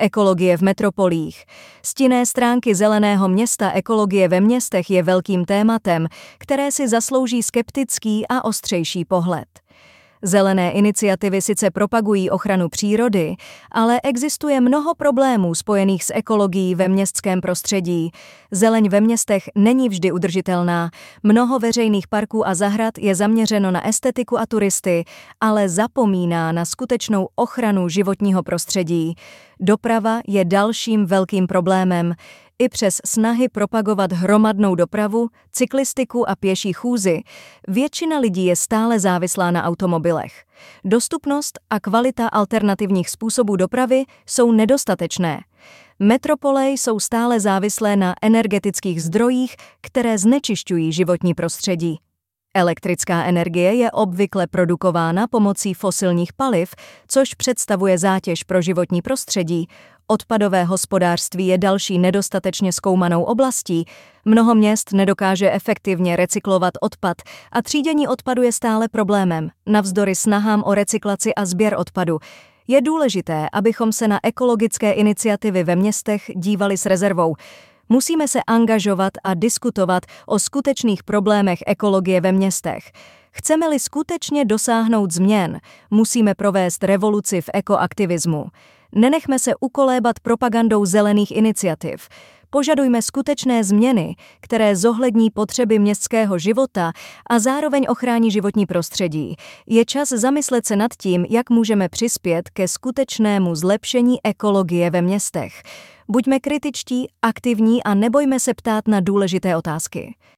Ekologie v metropolích. Stinné stránky zeleného města ekologie ve městech je velkým tématem, které si zaslouží skeptický a ostřejší pohled. Zelené iniciativy sice propagují ochranu přírody, ale existuje mnoho problémů spojených s ekologií ve městském prostředí. Zeleň ve městech není vždy udržitelná. Mnoho veřejných parků a zahrad je zaměřeno na estetiku a turisty, ale zapomíná na skutečnou ochranu životního prostředí. Doprava je dalším velkým problémem. I přes snahy propagovat hromadnou dopravu, cyklistiku a pěší chůzy, většina lidí je stále závislá na automobilech. Dostupnost a kvalita alternativních způsobů dopravy jsou nedostatečné. Metropole jsou stále závislé na energetických zdrojích, které znečišťují životní prostředí. Elektrická energie je obvykle produkována pomocí fosilních paliv, což představuje zátěž pro životní prostředí. Odpadové hospodářství je další nedostatečně zkoumanou oblastí. Mnoho měst nedokáže efektivně recyklovat odpad a třídění odpadu je stále problémem, navzdory snahám o recyklaci a sběr odpadu. Je důležité, abychom se na ekologické iniciativy ve městech dívali s rezervou. Musíme se angažovat a diskutovat o skutečných problémech ekologie ve městech. Chceme-li skutečně dosáhnout změn, musíme provést revoluci v ekoaktivismu. Nenechme se ukolébat propagandou zelených iniciativ. Požadujme skutečné změny, které zohlední potřeby městského života a zároveň ochrání životní prostředí. Je čas zamyslet se nad tím, jak můžeme přispět ke skutečnému zlepšení ekologie ve městech. Buďme kritičtí, aktivní a nebojme se ptát na důležité otázky.